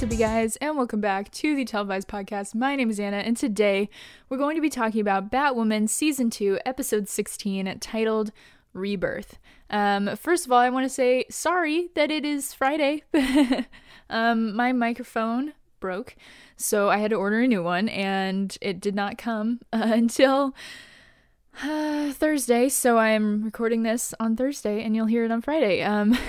What's up, guys, and welcome back to the Televised Podcast. My name is Anna, and today we're going to be talking about Batwoman Season 2, Episode 16, titled Rebirth. Um, first of all, I want to say sorry that it is Friday. um, my microphone broke, so I had to order a new one, and it did not come uh, until uh, Thursday. So I am recording this on Thursday, and you'll hear it on Friday. Um,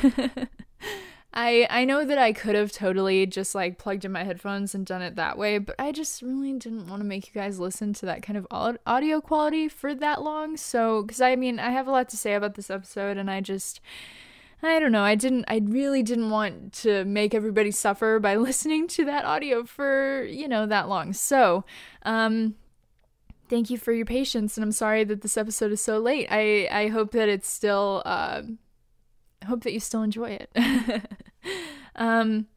I I know that I could have totally just like plugged in my headphones and done it that way, but I just really didn't want to make you guys listen to that kind of audio quality for that long. So, cuz I mean, I have a lot to say about this episode and I just I don't know, I didn't I really didn't want to make everybody suffer by listening to that audio for, you know, that long. So, um thank you for your patience and I'm sorry that this episode is so late. I I hope that it's still uh hope that you still enjoy it. um,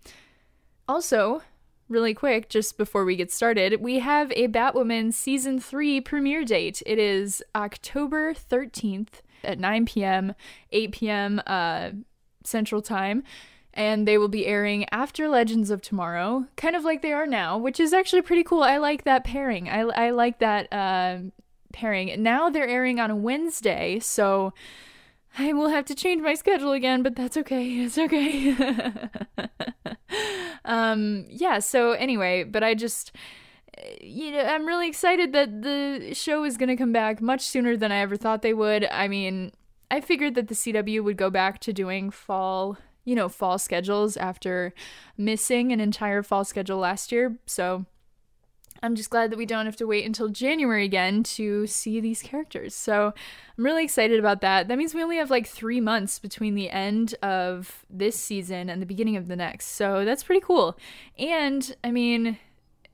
also, really quick, just before we get started, we have a Batwoman season three premiere date. It is October 13th at 9 p.m., 8 p.m. Uh, Central Time. And they will be airing after Legends of Tomorrow, kind of like they are now, which is actually pretty cool. I like that pairing. I, I like that uh, pairing. Now they're airing on a Wednesday, so I will have to change my schedule again, but that's okay. It's okay. um, yeah, so anyway, but I just you know, I'm really excited that the show is going to come back much sooner than I ever thought they would. I mean, I figured that the CW would go back to doing fall, you know, fall schedules after missing an entire fall schedule last year. So, I'm just glad that we don't have to wait until January again to see these characters. So I'm really excited about that. That means we only have like three months between the end of this season and the beginning of the next. So that's pretty cool. And I mean,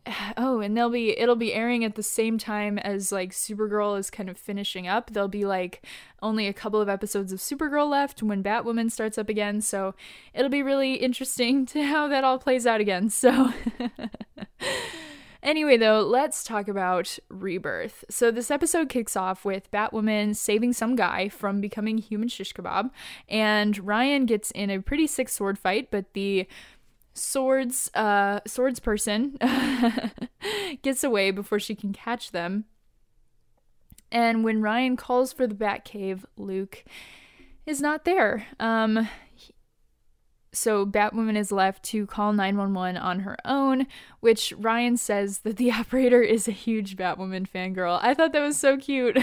oh, and they'll be it'll be airing at the same time as like Supergirl is kind of finishing up. There'll be like only a couple of episodes of Supergirl left when Batwoman starts up again. So it'll be really interesting to how that all plays out again. So Anyway, though, let's talk about Rebirth. So, this episode kicks off with Batwoman saving some guy from becoming human shish kebab, and Ryan gets in a pretty sick sword fight, but the swords uh swords person gets away before she can catch them. And when Ryan calls for the Batcave, Luke is not there. Um so Batwoman is left to call 911 on her own, which Ryan says that the operator is a huge Batwoman fangirl. I thought that was so cute.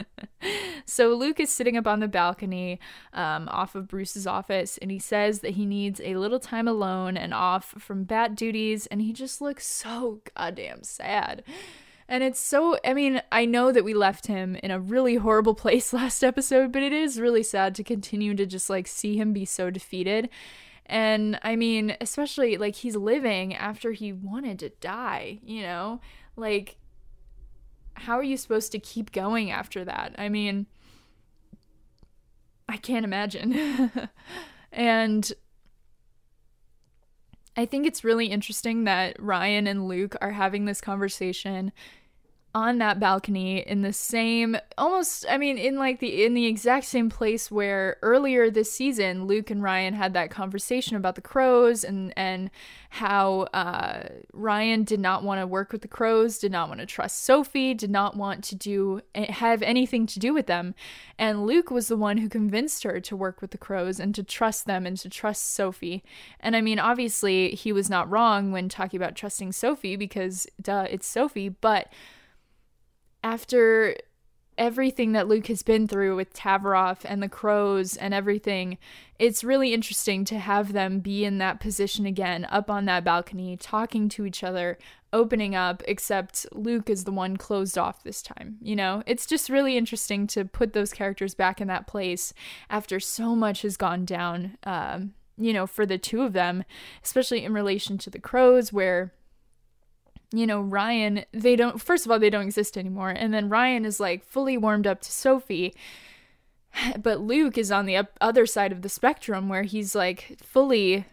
so Luke is sitting up on the balcony um, off of Bruce's office, and he says that he needs a little time alone and off from bat duties, and he just looks so goddamn sad. And it's so, I mean, I know that we left him in a really horrible place last episode, but it is really sad to continue to just like see him be so defeated. And I mean, especially like he's living after he wanted to die, you know? Like, how are you supposed to keep going after that? I mean, I can't imagine. and I think it's really interesting that Ryan and Luke are having this conversation on that balcony in the same almost I mean in like the in the exact same place where earlier this season Luke and Ryan had that conversation about the crows and and how uh, Ryan did not want to work with the crows, did not want to trust Sophie, did not want to do have anything to do with them. And Luke was the one who convinced her to work with the crows and to trust them and to trust Sophie. And I mean obviously he was not wrong when talking about trusting Sophie because duh it's Sophie, but after everything that Luke has been through with Tavaroff and the crows and everything, it's really interesting to have them be in that position again, up on that balcony, talking to each other, opening up, except Luke is the one closed off this time. You know, it's just really interesting to put those characters back in that place after so much has gone down, um, you know, for the two of them, especially in relation to the crows, where you know, Ryan, they don't, first of all, they don't exist anymore. And then Ryan is like fully warmed up to Sophie. But Luke is on the other side of the spectrum where he's like fully,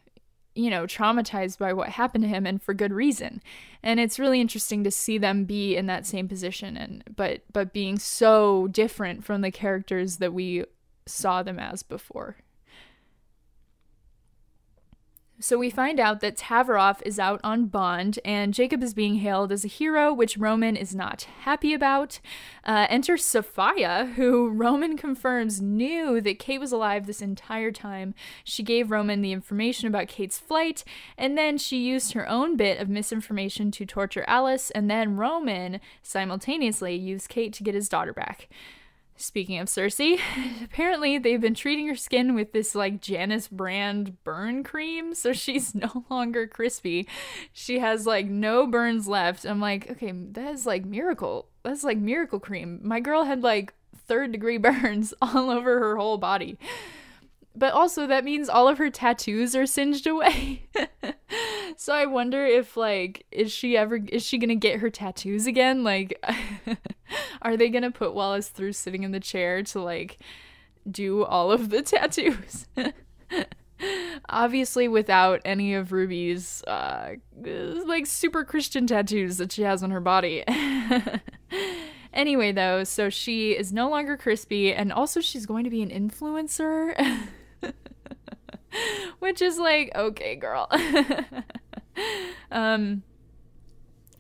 you know, traumatized by what happened to him and for good reason. And it's really interesting to see them be in that same position and but but being so different from the characters that we saw them as before. So we find out that Tavaroff is out on bond, and Jacob is being hailed as a hero, which Roman is not happy about. Uh, enter Safiyah, who Roman confirms knew that Kate was alive this entire time. She gave Roman the information about Kate's flight, and then she used her own bit of misinformation to torture Alice, and then Roman simultaneously used Kate to get his daughter back. Speaking of Circe, apparently they've been treating her skin with this like Janus brand burn cream, so she's no longer crispy. She has like no burns left. I'm like, okay, that is like miracle. That's like miracle cream. My girl had like third degree burns all over her whole body. But also that means all of her tattoos are singed away. So I wonder if like is she ever is she going to get her tattoos again? Like are they going to put Wallis through sitting in the chair to like do all of the tattoos? Obviously without any of Ruby's uh like super Christian tattoos that she has on her body. Anyway, though, so she is no longer crispy, and also she's going to be an influencer. Which is like, okay, girl. um,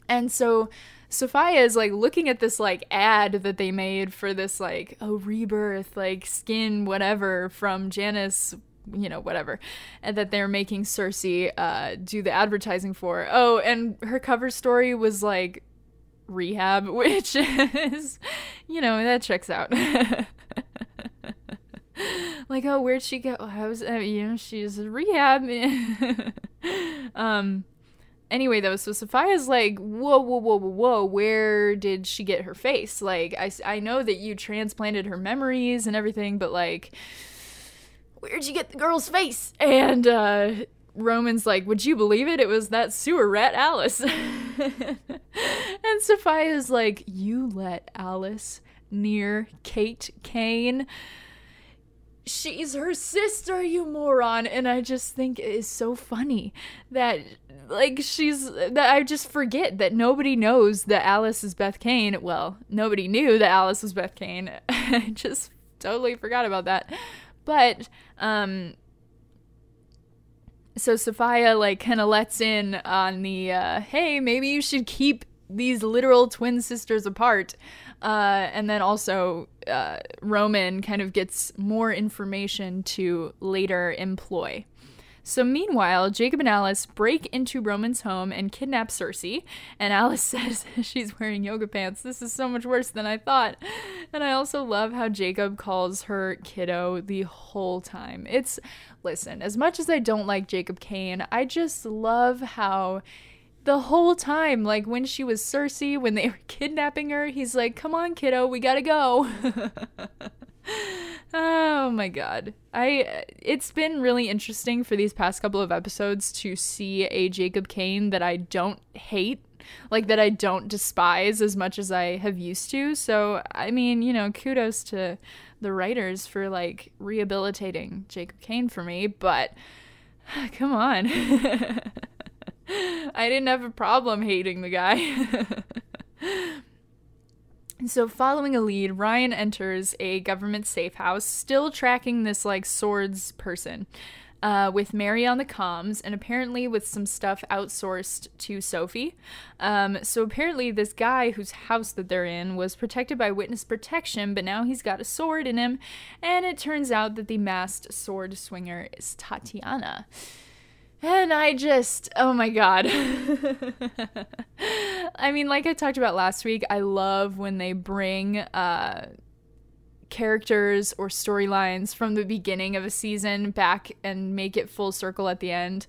and so Safiyah is like looking at this like ad that they made for this like oh rebirth like skin whatever from Janus you know whatever and that they're making Circe uh do the advertising for. Oh, and her cover story was like rehab which is you know that checks out. like, oh, where'd she go? How's uh, you know she's rehab. um. Anyway, though, so Safiyah's like, whoa, whoa, whoa, whoa, whoa, where did she get her face? Like, I, I know that you transplanted her memories and everything, but like, where'd you get the girl's face? And uh, Roman's like, would you believe it? It was that sewer rat Alice. and Safiyah's like, you let Alice near Kate Kane she's her sister, you moron. And I just think it is so funny that like she's that I just forget that nobody knows that Alice is Beth Kane. Well, nobody knew that Alice was Beth Kane. I just totally forgot about that. But um so Safiyah like kind of lets in on the uh hey, maybe you should keep these literal twin sisters apart. Uh, and then also, uh, Roman kind of gets more information to later employ. So, meanwhile, Jacob and Alice break into Roman's home and kidnap Circe. And Alice says she's wearing yoga pants. This is so much worse than I thought. And I also love how Jacob calls her kiddo the whole time. It's, listen, as much as I don't like Jacob Kane, I just love how the whole time, like when she was Circe, when they were kidnapping her, he's like, "Come on, kiddo, we gotta go." oh my god. I it's been really interesting for these past couple of episodes to see a Jacob Kane that I don't hate, like that I don't despise as much as I have used to. So, I mean, you know, kudos to the writers for like rehabilitating Jacob Kane for me, but come on. I didn't have a problem hating the guy. so, following a lead, Ryan enters a government safe house, still tracking this like swords person. Uh, with Mary on the comms, and apparently with some stuff outsourced to Sophie. Um, so apparently, this guy whose house that they're in was protected by witness protection, but now he's got a sword in him, and it turns out that the masked sword swinger is Tatiana. And I just, oh my God. I mean, like I talked about last week, I love when they bring uh, characters or storylines from the beginning of a season back and make it full circle at the end.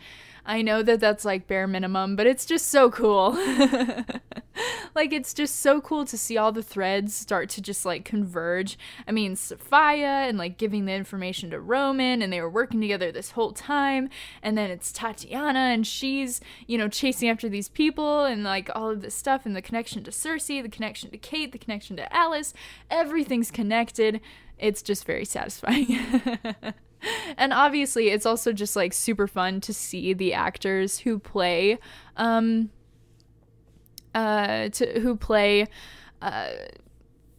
I know that that's like bare minimum, but it's just so cool. like it's just so cool to see all the threads start to just like converge. I mean, Safiyah and like giving the information to Roman and they were working together this whole time. And then it's Tatiana and she's, you know, chasing after these people and like all of this stuff and the connection to Circe, the connection to Kate, the connection to Alice. Everything's connected. It's just very satisfying. and obviously it's also just like super fun to see the actors who play um uh to who play uh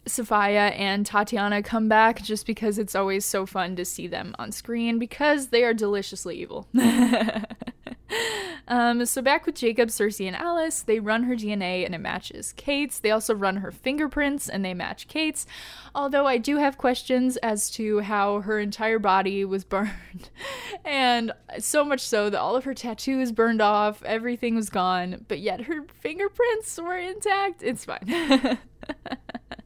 Safiyah and Tatiana come back just because it's always so fun to see them on screen because they are deliciously evil. um, so back with Jacob, Circe, and Alice, they run her DNA and it matches Kate's. They also run her fingerprints and they match Kate's. Although I do have questions as to how her entire body was burned, and so much so that all of her tattoos burned off, everything was gone, but yet her fingerprints were intact. It's fine.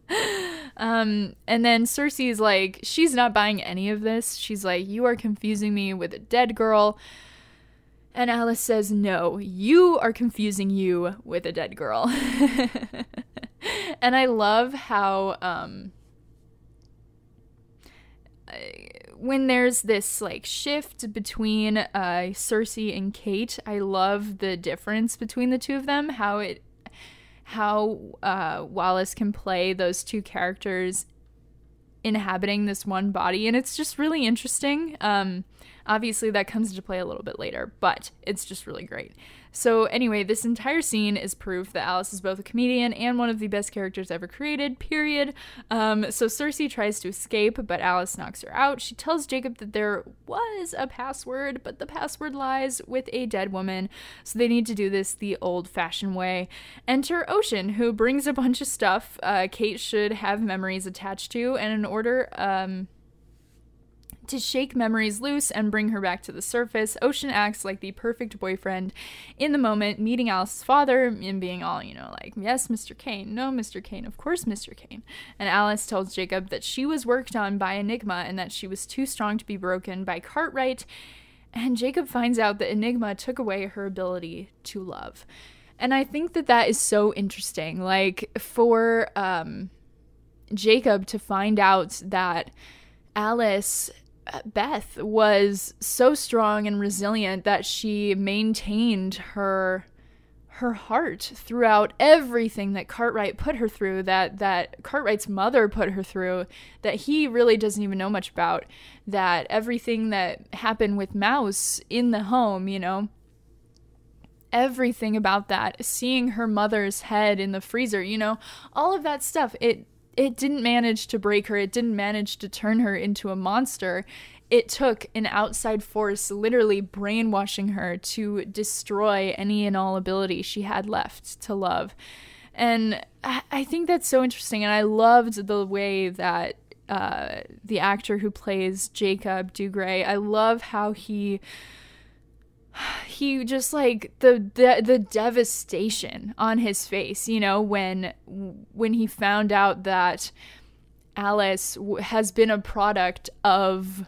um, and then Circe's like, she's not buying any of this. She's like, you are confusing me with a dead girl. And Alice says, No, you are confusing you with a dead girl. and I love how, um, when there's this like shift between uh, Circe and Kate, I love the difference between the two of them. How it, how uh, Wallis can play those two characters inhabiting this one body, and it's just really interesting. Um, Obviously, that comes into play a little bit later, but it's just really great. So, anyway, this entire scene is proof that Alice is both a comedian and one of the best characters ever created, period. Um, so, Circe tries to escape, but Alice knocks her out. She tells Jacob that there was a password, but the password lies with a dead woman, so they need to do this the old fashioned way. Enter Ocean, who brings a bunch of stuff uh, Kate should have memories attached to, and in order, um, to shake memories loose and bring her back to the surface, Ocean acts like the perfect boyfriend in the moment, meeting Alice's father and being all, you know, like, yes, Mr. Kane, no, Mr. Kane, of course, Mr. Kane. And Alice tells Jacob that she was worked on by Enigma and that she was too strong to be broken by Cartwright. And Jacob finds out that Enigma took away her ability to love. And I think that that is so interesting. Like, for um, Jacob to find out that Alice Beth was so strong and resilient that she maintained her her heart throughout everything that Cartwright put her through, that that Cartwright's mother put her through, that he really doesn't even know much about, that everything that happened with Mouse in the home, you know, everything about that, seeing her mother's head in the freezer, you know, all of that stuff, it it didn't manage to break her. It didn't manage to turn her into a monster. It took an outside force literally brainwashing her to destroy any and all ability she had left to love. And I think that's so interesting. And I loved the way that uh, the actor who plays Jacob Dougray, I love how he he just like the, the the devastation on his face you know when when he found out that Alice has been a product of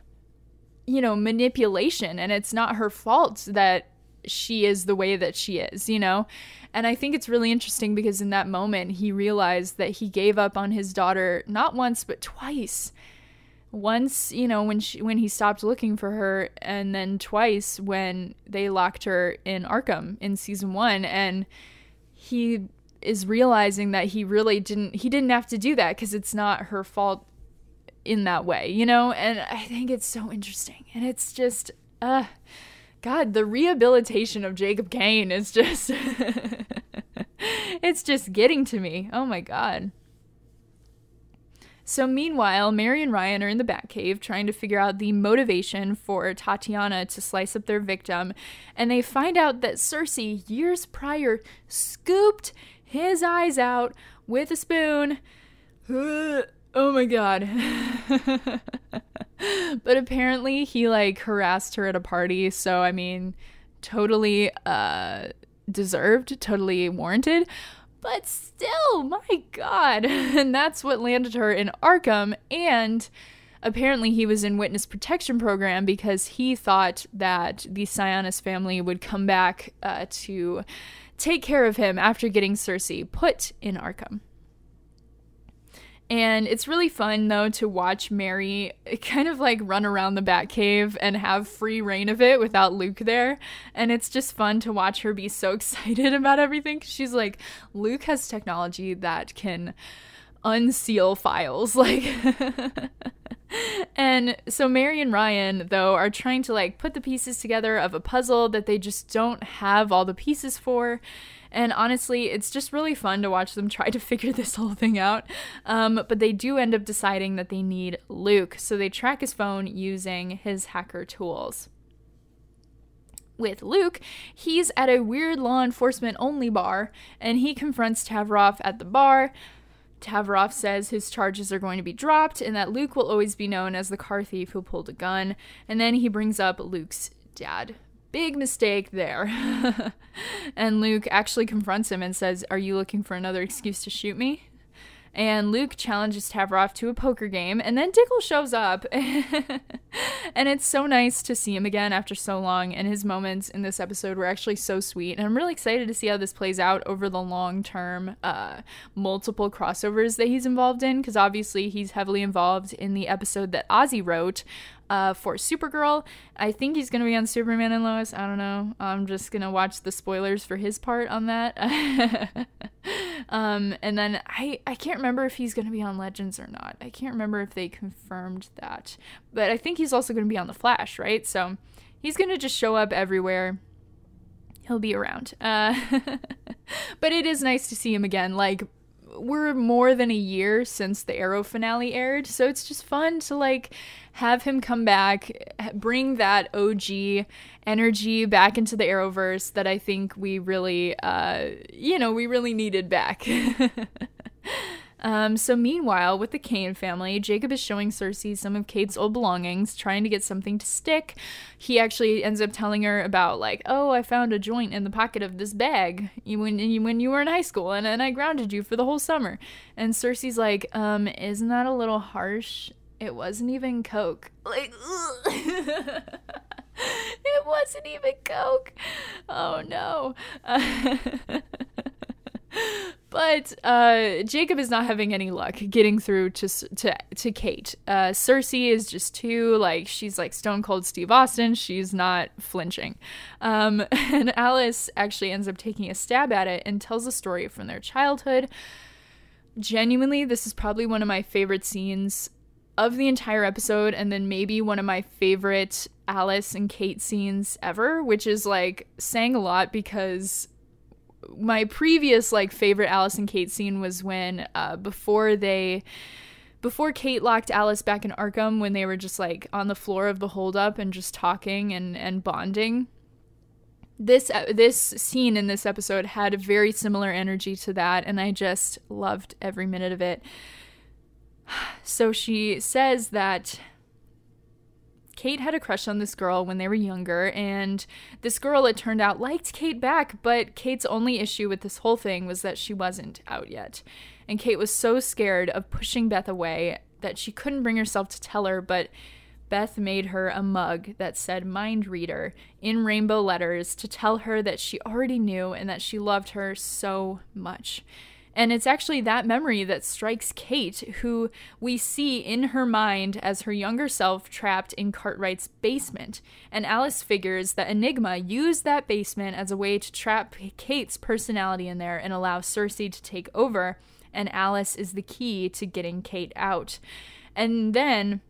you know manipulation and it's not her fault that she is the way that she is you know? And i think it's really interesting because in that moment he realized that he gave up on his daughter not once but twice once you know when she when he stopped looking for her and then twice when they locked her in Arkham in season 1 and he is realizing that he really didn't he didn't have to do that cuz it's not her fault in that way you know? And I think it's so interesting and it's just uh god the rehabilitation of Jacob Kane is just it's just getting to me. Oh my god so, meanwhile, Mary and Ryan are in the Batcave trying to figure out the motivation for Tatiana to slice up their victim, and they find out that Circe, years prior, scooped his eyes out with a spoon. Oh my god. but apparently he like harassed her at a party, so I mean, totally uh deserved, totally warranted. But still, my god. And that's what landed her in Arkham. And apparently, he was in witness protection program because he thought that the Sionis family would come back uh, to take care of him after getting Circe put in Arkham. And it's really fun though to watch Mary kind of like run around the Batcave and have free reign of it without Luke there. And it's just fun to watch her be so excited about everything. She's like, Luke has technology that can unseal files. Like, and so Mary and Ryan, though, are trying to like put the pieces together of a puzzle that they just don't have all the pieces for. And honestly, it's just really fun to watch them try to figure this whole thing out. Um, but they do end up deciding that they need Luke, so they track his phone using his hacker tools. with Luke, he's at a weird law enforcement only bar and he confronts Tavroff at the bar. Tavroff says his charges are going to be dropped and that Luke will always be known as the car thief who pulled a gun. And then he brings up Luke's dad. Big mistake there. and Luke actually confronts him and says, Are you looking for another excuse to shoot me? and Luke challenges Tavroff to a poker game, and then Diggle shows up. and it's so nice to see him again after so long, and his moments in this episode were actually so sweet. And I'm really excited to see how this plays out over the long term, uh, multiple crossovers that he's involved in, because obviously he's heavily involved in the episode that Azie wrote uh, for Supergirl. I think he's going to be on Superman and Lois. I don't know. I'm just going to watch the spoilers for his part on that. um, and then I, I can't remember if he's going to be on Legends or not. I can't remember if they confirmed that. But I think he's also going to be on The Flash, right? So he's going to just show up everywhere. He'll be around. Uh, but it is nice to see him again. Like, we're more than a year since the Arrow finale aired, so it's just fun to like have him come back, bring that OG energy back into the Arrowverse that I think we really, uh, you know, we really needed back. Um, so meanwhile, with the Kane family, Jacob is showing Circe some of Kate's old belongings, trying to get something to stick. He actually ends up telling her about like, oh, I found a joint in the pocket of this bag when when you were in high school, and, and I grounded you for the whole summer. And Circe's like, um, isn't that a little harsh? It wasn't even coke. Like, it wasn't even coke. Oh no. But uh, Jacob is not having any luck getting through to to to Kate. Uh, Circe is just too like she's like Stone Cold Steve Austin. She's not flinching, um, and Alice actually ends up taking a stab at it and tells a story from their childhood. Genuinely, this is probably one of my favorite scenes of the entire episode, and then maybe one of my favorite Alice and Kate scenes ever, which is like saying a lot because my previous like favorite Alice and Kate scene was when uh, before they before Kate locked Alice back in Arkham when they were just like on the floor of the holdup and just talking and and bonding. This uh, this scene in this episode had a very similar energy to that and I just loved every minute of it. So she says that Kate had a crush on this girl when they were younger, and this girl, it turned out, liked Kate back, but Kate's only issue with this whole thing was that she wasn't out yet. And Kate was so scared of pushing Beth away that she couldn't bring herself to tell her, but Beth made her a mug that said mind reader in rainbow letters to tell her that she already knew and that she loved her so much. And it's actually that memory that strikes Kate, who we see in her mind as her younger self trapped in Cartwright's basement. And Alice figures that Enigma used that basement as a way to trap Kate's personality in there and allow Circe to take over. And Alice is the key to getting Kate out. And then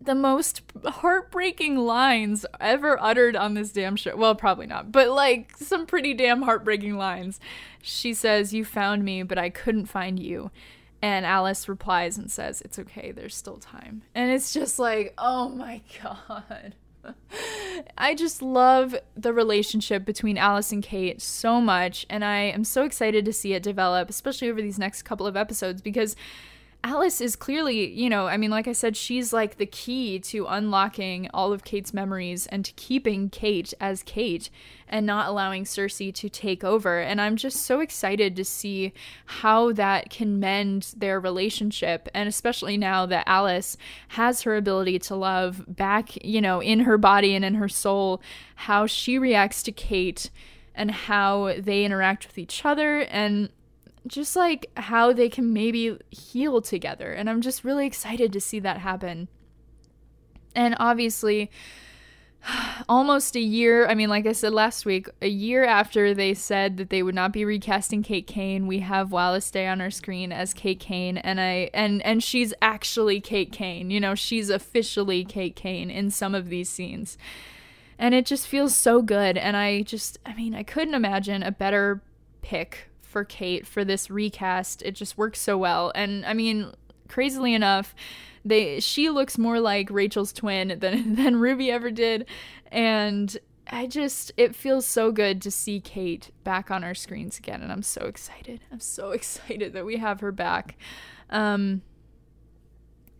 the most heartbreaking lines ever uttered on this damn show. Well, probably not, but like some pretty damn heartbreaking lines. She says, You found me, but I couldn't find you. And Alice replies and says, It's okay, there's still time. And it's just like, oh my god. I just love the relationship between Alice and Kate so much, and I am so excited to see it develop, especially over these next couple of episodes, because Alice is clearly, you know, I mean, like I said, she's like the key to unlocking all of Kate's memories and to keeping Kate as Kate and not allowing Circe to take over. And I'm just so excited to see how that can mend their relationship. And especially now that Alice has her ability to love back, you know, in her body and in her soul, how she reacts to Kate and how they interact with each other. And just like how they can maybe heal together. And I'm just really excited to see that happen. And obviously, almost a year, I mean, like I said last week, a year after they said that they would not be recasting Kate Kane, we have Wallis Day on our screen as Kate Kane, and I and and she's actually Kate Kane. You know, she's officially Kate Kane in some of these scenes. And it just feels so good. And I just, I mean, I couldn't imagine a better pick for Kate for this recast. It just works so well. And I mean, crazily enough, they she looks more like Rachel's twin than than Ruby ever did, and I just it feels so good to see Kate back on our screens again, and I'm so excited. I'm so excited that we have her back. Um,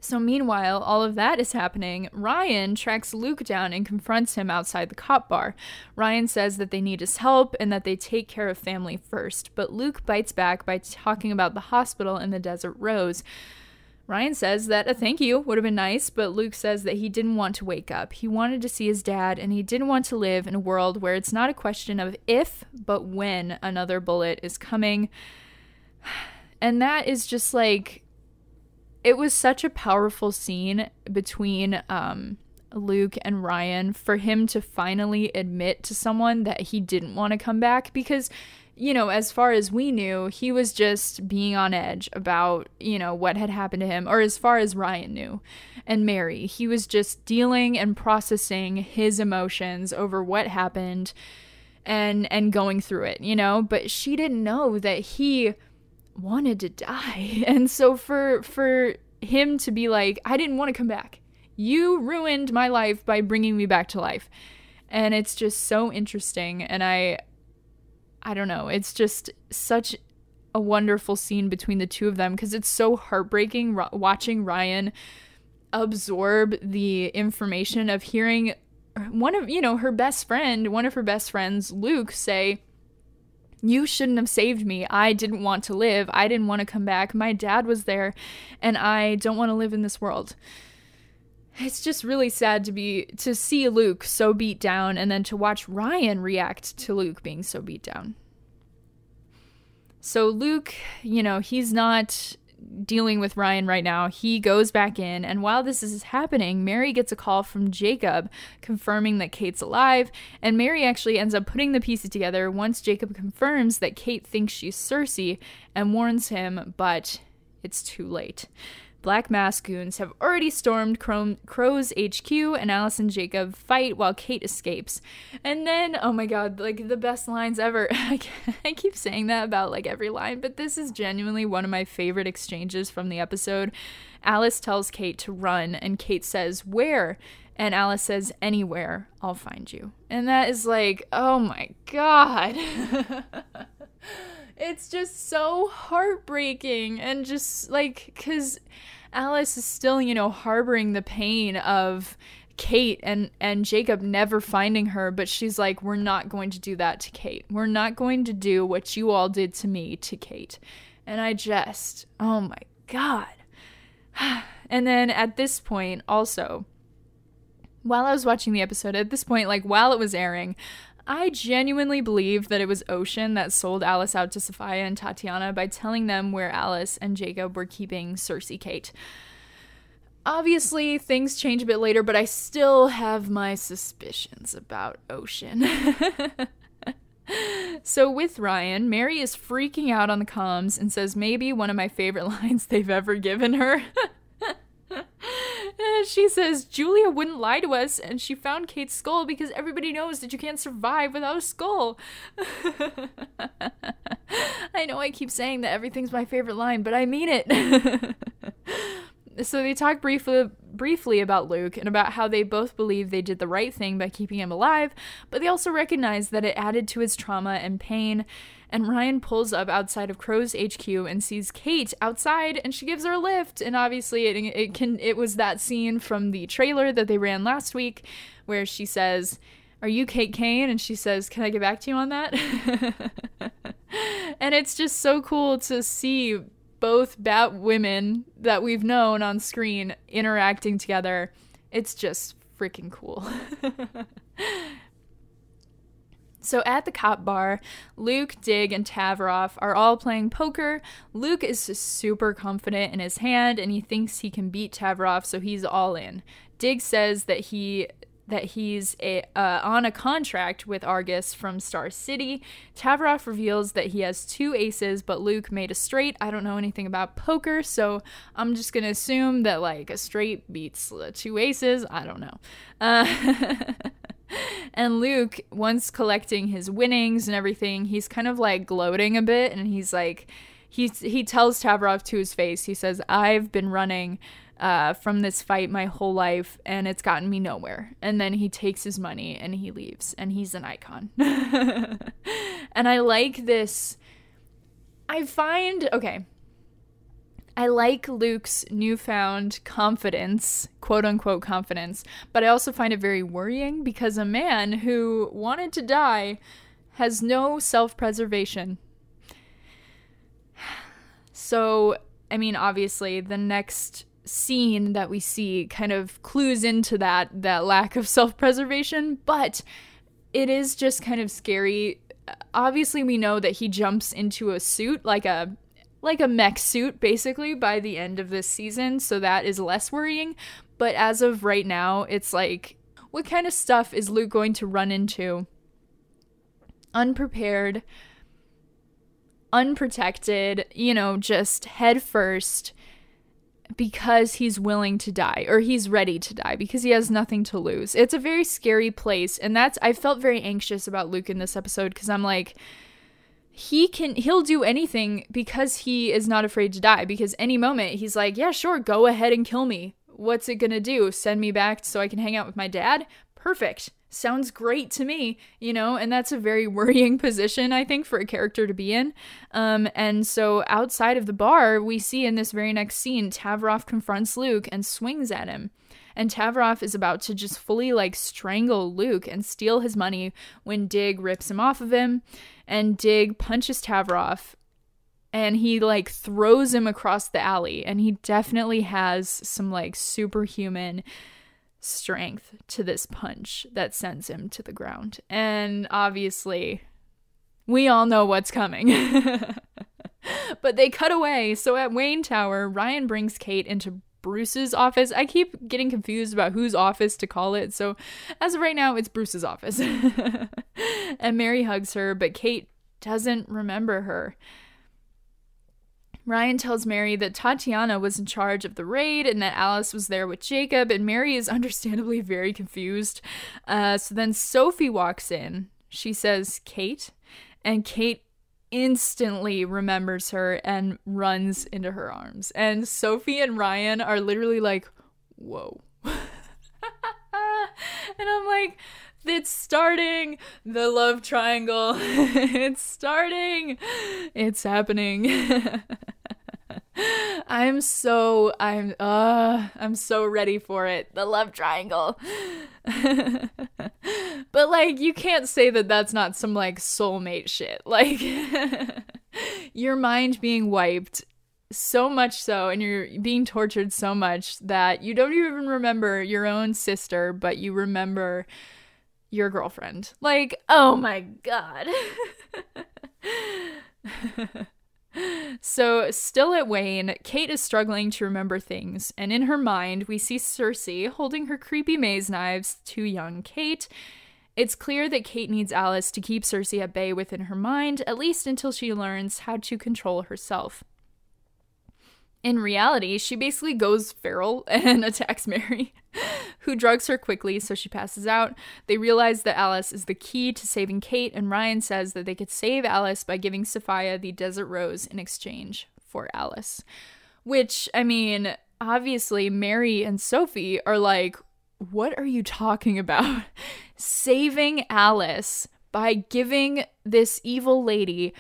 so, meanwhile, all of that is happening. Ryan tracks Luke down and confronts him outside the cop bar. Ryan says that they need his help and that they take care of family first, but Luke bites back by talking about the hospital and the Desert Rose. Ryan says that a thank you would have been nice, but Luke says that he didn't want to wake up. He wanted to see his dad, and he didn't want to live in a world where it's not a question of if, but when another bullet is coming. And that is just like it was such a powerful scene between um, Luke and Ryan for him to finally admit to someone that he didn't want to come back because you know as far as we knew he was just being on edge about you know what had happened to him or as far as Ryan knew. And Mary he was just dealing and processing his emotions over what happened and and going through it you know? But she didn't know that he wanted to die. And so for for him to be like, I didn't want to come back. You ruined my life by bringing me back to life. And it's just so interesting and I I don't know, it's just such a wonderful scene between the two of them because it's so heartbreaking watching Ryan absorb the information of hearing uh, one of, you know, her best friend, one of her best friends, Luke, say, you shouldn't have saved me. I didn't want to live. I didn't want to come back. My dad was there, and I don't want to live in this world. It's just really sad to be to see Luke so beat down and then to watch Ryan react to Luke being so beat down. So Luke, you know, he's not dealing with Ryan right now. He goes back in, and while this is happening, Mary gets a call from Jacob confirming that Kate's alive, and Mary actually ends up putting the pieces together once Jacob confirms that Kate thinks she's Circe and warns him, but it's too late. Black Mask goons have already stormed Crow's HQ, and Alice and Jacob fight while Kate escapes. And then, oh my god, like the best lines ever. I keep saying that about like every line, but this is genuinely one of my favorite exchanges from the episode. Alice tells Kate to run, and Kate says, Where? And Alice says, Anywhere, I'll find you. And that is like, oh my god. it's just so heartbreaking and just like cuz Alice is still, you know, harboring the pain of Kate and and Jacob never finding her, but she's like we're not going to do that to Kate. We're not going to do what you all did to me to Kate. And I just, oh my god. And then at this point also while I was watching the episode, at this point, like while it was airing, I genuinely believe that it was Ocean that sold Alice out to Safiyah and Tatiana by telling them where Alice and Jacob were keeping Circe Kate. Obviously, things change a bit later, but I still have my suspicions about Ocean. so, with Ryan, Mary is freaking out on the comms and says maybe one of my favorite lines they've ever given her. she says Julia wouldn't lie to us and she found Kate's skull because everybody knows that you can't survive without a skull. I know I keep saying that everything's my favorite line, but I mean it. so they talk briefly briefly about Luke and about how they both believe they did the right thing by keeping him alive, but they also recognize that it added to his trauma and pain. And Ryan pulls up outside of Crow's HQ and sees Kate outside, and she gives her a lift. And obviously, it, it can it was that scene from the trailer that they ran last week, where she says, "Are you Kate Kane?" And she says, "Can I get back to you on that?" and it's just so cool to see both Bat women that we've known on screen interacting together. It's just freaking cool. So at the cop bar, Luke, Dig, and Tavroff are all playing poker. Luke is super confident in his hand and he thinks he can beat Tavroff, so he's all in. Dig says that he that he's a, uh, on a contract with Argus from Star City. Tavroff reveals that he has two aces, but Luke made a straight. I don't know anything about poker, so I'm just gonna assume that like a straight beats two aces. I don't know. Uh, and Luke, once collecting his winnings and everything, he's kind of like gloating a bit, and he's like he he tells Tavroff to his face. He says, "I've been running uh, from this fight my whole life, and it's gotten me nowhere." And then he takes his money and he leaves, and he's an icon. and I like this. I find okay. I like Luke's newfound confidence, quote unquote confidence, but I also find it very worrying because a man who wanted to die has no self preservation. So, I mean, obviously, the next scene that we see kind of clues into that that lack of self-preservation, but it is just kind of scary. Obviously, we know that he jumps into a suit like a like a mech suit basically by the end of this season, so that is less worrying. But as of right now, it's like what kind of stuff is Luke going to run into unprepared, unprotected, you know, just head first because he's willing to die or he's ready to die because he has nothing to lose. It's a very scary place and that's I felt very anxious about Luke in this episode cuz I'm like he can he'll do anything because he is not afraid to die because any moment he's like, "Yeah, sure, go ahead and kill me. What's it to do? Send me back so I can hang out with my dad?" Perfect sounds great to me, you know, and that's a very worrying position, I think, for a character to be in. Um, and so outside of the bar, we see in this very next scene, Tavroff confronts Luke and swings at him. And Tavroff is about to just fully like strangle Luke and steal his money when Dig rips him off of him. And Dig punches Tavroff and he like throws him across the alley. And he definitely has some like superhuman strength to this punch that sends him to the ground. And obviously, we all know what's coming. but they cut away. So at Wayne Tower, Ryan brings Kate into Bruce's office. I keep getting confused about whose office to call it. So as of right now, it's Bruce's office. and Mary hugs her, but Kate doesn't remember her. Ryan tells Mary that Tatiana was in charge of the raid and that Alice was there with Jacob, and Mary is understandably very confused. Uh, so then Sophie walks in. She says, Kate, and Kate instantly remembers her and runs into her arms. And Sophie and Ryan are literally like, whoa. and I'm like, it's starting. The love triangle. it's starting. It's happening. I'm so I'm uh I'm so ready for it. The love triangle. but like you can't say that that's not some like soulmate shit. Like your mind being wiped so much so and you're being tortured so much that you don't even remember your own sister, but you remember your girlfriend. Like, oh my god. so, still at Wayne, Kate is struggling to remember things, and in her mind, we see Circe holding her creepy maze knives to young Kate. It's clear that Kate needs Alice to keep Circe at bay within her mind, at least until she learns how to control herself. In reality, she basically goes feral and attacks Mary, who drugs her quickly so she passes out. They realize that Alice is the key to saving Kate, and Ryan says that they could save Alice by giving Safiyah the Desert Rose in exchange for Alice. Which, I mean, obviously, Mary and Sophie are like, What are you talking about? Saving Alice by giving this evil lady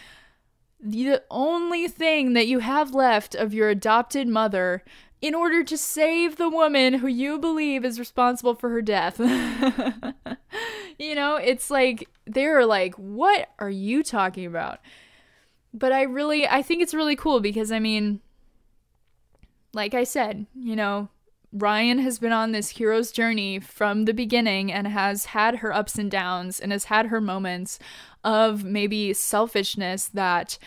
the only thing that you have left of your adopted mother in order to save the woman who you believe is responsible for her death. you know, it's like they're like, what are you talking about? But I really, I think it's really cool because I mean, like I said, you know, Ryan has been on this hero's journey from the beginning and has had her ups and downs and has had her moments of maybe selfishness that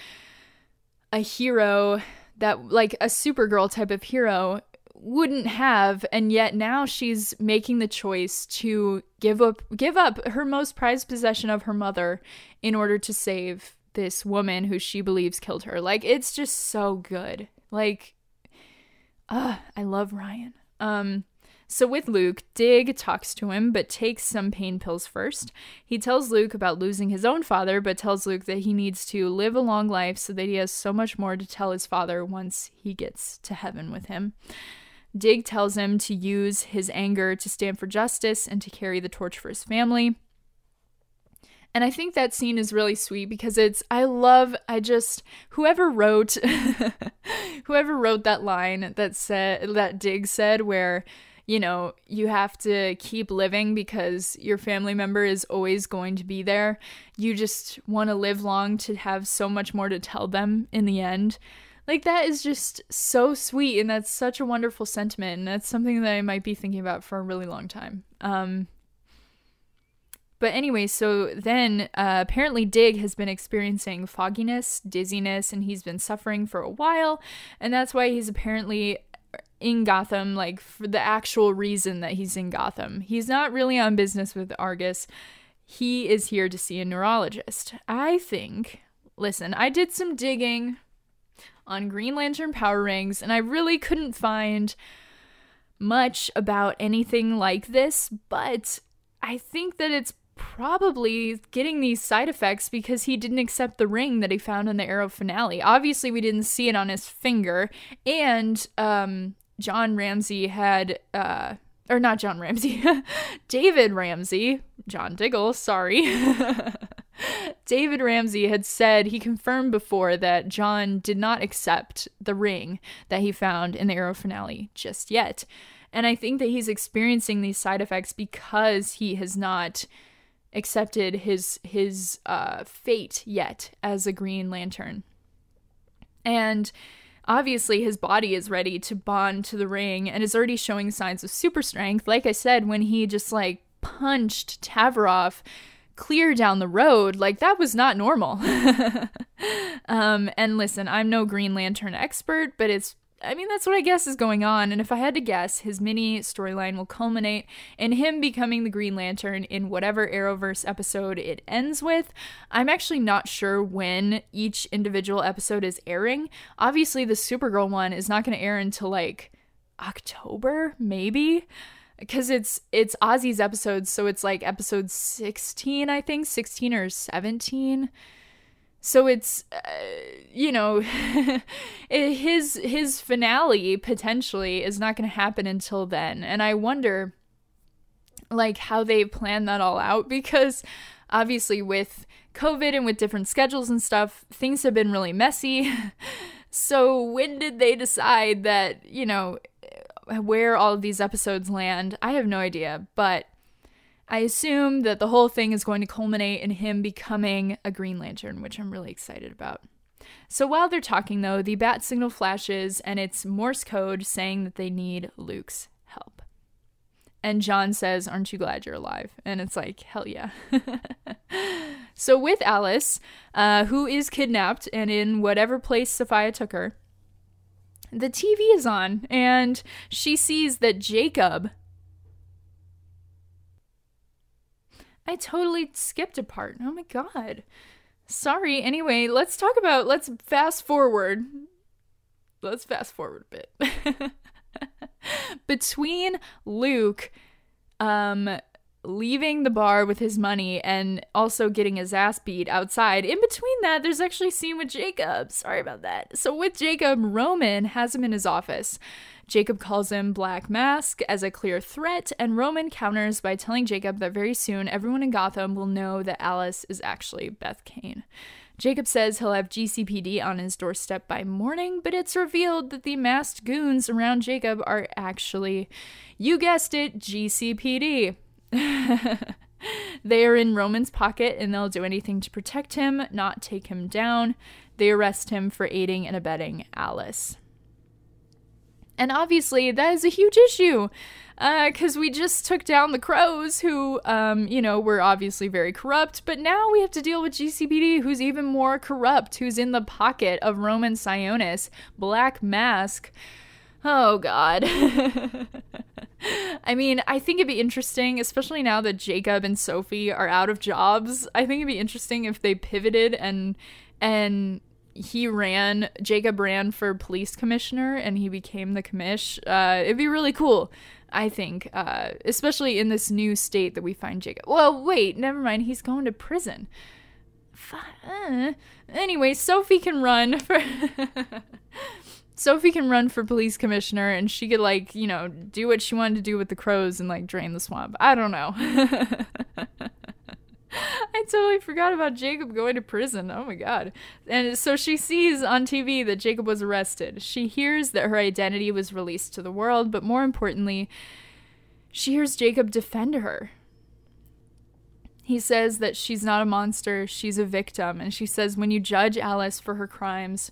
a hero that like a supergirl type of hero wouldn't have and yet now she's making the choice to give up give up her most prized possession of her mother in order to save this woman who she believes killed her. Like it's just so good. Like uh i love ryan. Um So with Luke, Dig talks to him but takes some pain pills first. He tells Luke about losing his own father, but tells Luke that he needs to live a long life so that he has so much more to tell his father once he gets to heaven with him. Dig tells him to use his anger to stand for justice and to carry the torch for his family. And I think that scene is really sweet because it's I love I just whoever wrote whoever wrote that line that said that Dig said where you know, you have to keep living because your family member is always going to be there. You just want to live long to have so much more to tell them in the end. Like, that is just so sweet, and that's such a wonderful sentiment, and that's something that I might be thinking about for a really long time. Um, but anyway, so then uh, apparently Dig has been experiencing fogginess, dizziness, and he's been suffering for a while, and that's why he's apparently in Gotham, like for the actual reason that he's in Gotham. He's not really on business with Argus. He is here to see a neurologist. I think, listen, I did some digging on Green Lantern power rings and I really couldn't find much about anything like this, but I think that it's probably getting these side effects because he didn't accept the ring that he found in the Arrow finale. Obviously, we didn't see it on his finger, and um, John Ramsey had, uh, or not John Ramsey, David Ramsey, John Diggle, sorry. David Ramsey had said he confirmed before that John did not accept the ring that he found in the Arrow finale just yet. And I think that he's experiencing these side effects because he has not accepted his his uh, fate yet as a Green Lantern. And Obviously, his body is ready to bond to the ring and is already showing signs of super strength. Like I said, when he just like punched Tavaroff clear down the road, like that was not normal. um, and listen, I'm no Green Lantern expert, but it's I mean, that's what I guess is going on. And if I had to guess, his mini storyline will culminate in him becoming the Green Lantern in whatever Arrowverse episode it ends with. I'm actually not sure when each individual episode is airing. Obviously, the Supergirl one is not going to air until like October, maybe because it's it's Azie's episodes, so it's like episode 16, I think, 16 or 17. So it's uh, you know his his finale potentially is not going to happen until then. And I wonder like how they plan that all out because obviously with COVID and with different schedules and stuff, things have been really messy. so when did they decide that, you know, where all of these episodes land? I have no idea, but I assume that the whole thing is going to culminate in him becoming a Green Lantern, which I'm really excited about. So while they're talking, though, the bat signal flashes and it's Morse code saying that they need Luke's help. And John says, Aren't you glad you're alive? And it's like, Hell yeah. so with Alice, uh, who is kidnapped and in whatever place Safiyah took her, the TV is on and she sees that Jacob I totally skipped a part. Oh my god. Sorry. Anyway, let's talk about let's fast forward. Let's fast forward a bit. Between Luke um leaving the bar with his money and also getting his ass beat outside. In between that, there's actually a scene with Jacob. Sorry about that. So with Jacob, Roman has him in his office. Jacob calls him Black Mask as a clear threat, and Roman counters by telling Jacob that very soon everyone in Gotham will know that Alice is actually Beth Kane. Jacob says he'll have GCPD on his doorstep by morning, but it's revealed that the masked goons around Jacob are actually, you guessed it, GCPD. they are in Roman's pocket and they'll do anything to protect him, not take him down. They arrest him for aiding and abetting Alice. And obviously, that is a huge issue because uh, we just took down the crows who, um, you know, were obviously very corrupt, but now we have to deal with GCPD who's even more corrupt, who's in the pocket of Roman Sionis, Black Mask. Oh, God. I mean, I think it'd be interesting, especially now that Jacob and Sophie are out of jobs. I think it'd be interesting if they pivoted and and he ran Jacob ran for police commissioner and he became the commish. Uh, it'd be really cool, I think, uh, especially in this new state that we find Jacob. Well, wait, never mind. He's going to prison. Uh. Anyway, Sophie can run for. Sophie can run for police commissioner and she could like, you know, do what she wanted to do with the crows and like drain the swamp. I don't know. I totally forgot about Jacob going to prison. Oh my god. And so she sees on TV that Jacob was arrested. She hears that her identity was released to the world, but more importantly, she hears Jacob defend her. He says that she's not a monster, she's a victim. And she says, when you judge Alice for her crimes,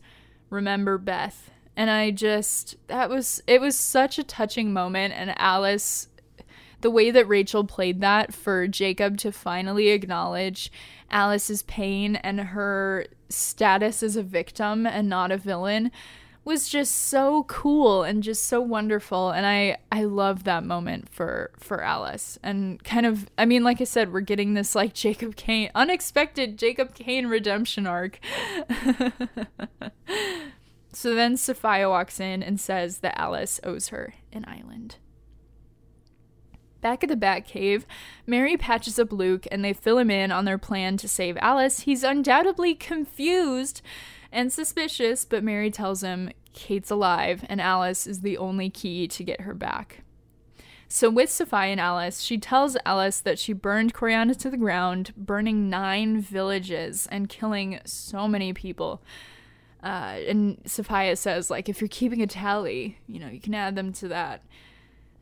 remember Beth. And I just, that was, it was such a touching moment. And Alice the way that Rachel played that for Jacob to finally acknowledge Alice's pain and her status as a victim and not a villain was just so cool and just so wonderful. And I I love that moment for for Alice. And kind of I mean like I said we're getting this like Jacob Kane unexpected Jacob Kane redemption arc. So then Safiyah walks in and says that Alice owes her an island. Back at the Batcave, Mary patches up Luke and they fill him in on their plan to save Alice. He's undoubtedly confused and suspicious, but Mary tells him Kate's alive and Alice is the only key to get her back. So, with Safiyah and Alice, she tells Alice that she burned Coryana to the ground, burning nine villages and killing so many people. Uh, and Safiyah says, like, if you're keeping a tally, you know, you can add them to that.